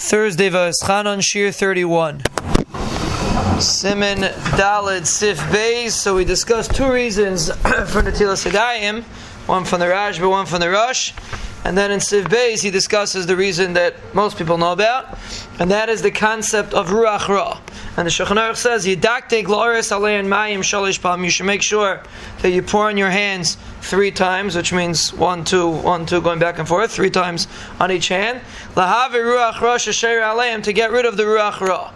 Thursday V'Eschanon Shir 31. Siman Dalid Sif Beis. So we discussed two reasons for Natilas Yadayim, one from the Rashba, one from the Rosh. And then in Sif Beis, he discusses the reason that most people know about, and that is the concept of Ruach Ra. And the Shulchan Aruch says, Yidaktek lo'aris alein mayim shalish pam. You should make sure that you pour on your hands three times, which means one, two, one, two, going back and forth, three times on each hand. Lahave Ruach Ra shasher aleim, to get rid of the Ruach Ra.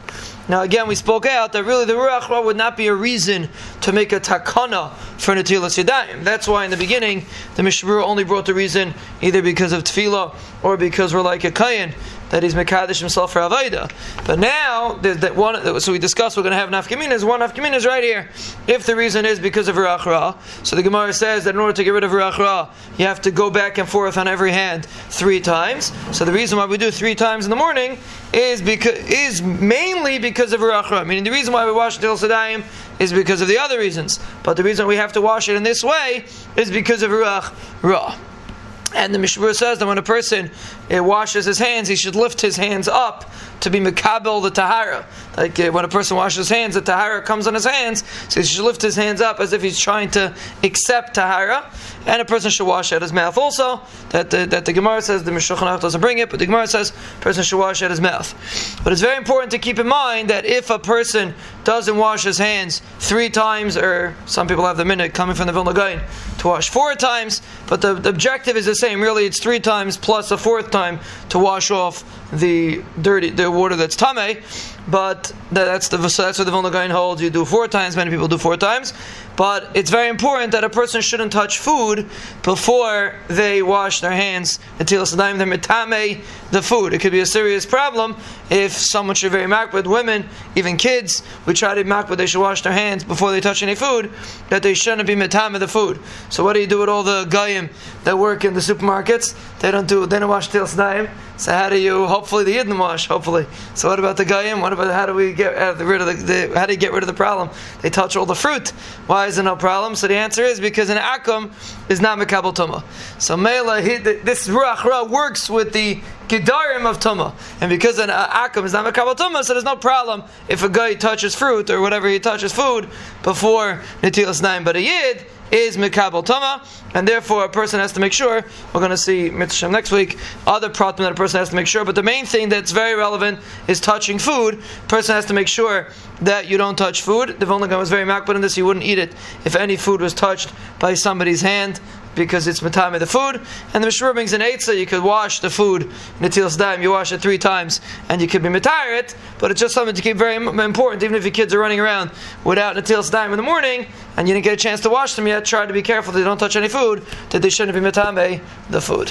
Now again, we spoke out that really the Ruach Ra would not be a reason to make a takana for Natilas Yadayim. That's why in the beginning, the Mishmur only brought the reason either because of Tefillah or because we're like a Kayan, that he's Mekadesh himself for Avaida. But now, that one, so we discussed we're going to have Nafkaminas, one Nafkaminas right here. If the reason is because of Ruach Ra, so the Gemara says that in order to get rid of Ruach Ra, you have to go back and forth on every hand three times. So the reason why we do three times in the morning is because is mainly because of Ruach Ra. Meaning the reason why we wash Til Sadayim is because of the other reasons. But the reason we have to wash it in this way is because of Ruach Ra. And the Mishmur says that when a person uh, washes his hands, he should lift his hands up to be mekabel the tahara. Like uh, when a person washes his hands, the tahara comes on his hands, so he should lift his hands up as if he's trying to accept tahara. And a person should wash out his mouth also. That the, that the Gemara says the Mishulchan doesn't bring it, but the Gemara says a person should wash out his mouth. But it's very important to keep in mind that if a person doesn't wash his hands three times, or some people have the minute coming from the Vilna Gaon to wash four times, but the, the objective is the same. Really, it's three times plus a fourth time to wash off the dirty the water that's tame. But that's the so that's what the Vilna holds. You do four times. Many people do four times. But it's very important that a person shouldn't touch food before they wash their hands until mitame the food. It could be a serious problem if someone should very with women, even kids, we try to makbid they should wash their hands before they touch any food, that they shouldn't be mitame the food. So what do you do with all the goyim that work in the supermarkets? They don't do they don't wash till Sadaim. So how do you? Hopefully the Yidden wash. Hopefully. So what about the goyim? What about how do we get uh, rid of the, the, How do you get rid of the problem? They touch all the fruit. Why is it no problem? So the answer is because an akum is not mekabel tuma. So mela this ruach ra works with the gedarim of tuma, and because an akum is not mekabel tuma, so there's no problem if a guy touches fruit or whatever he touches food before netilas nine. But a yid is Mikabel Tuma, and therefore a person has to make sure. We're going to see Mitzvah next week, other problem that a person has to make sure. But the main thing that's very relevant is touching food. Person has to make sure that you don't touch food. The Vilna was very makbid in this, he wouldn't eat it if any food was touched by somebody's hand because it's matame the food. And the Mishmur brings an eitzah, you could wash the food in daim, you wash it three times, and you could be matire it, but it's just something to keep very important, even if your kids are running around without natilas daim in the morning, and you didn't get a chance to wash them yet, try to be careful they don't touch any food, that they shouldn't be matame the food.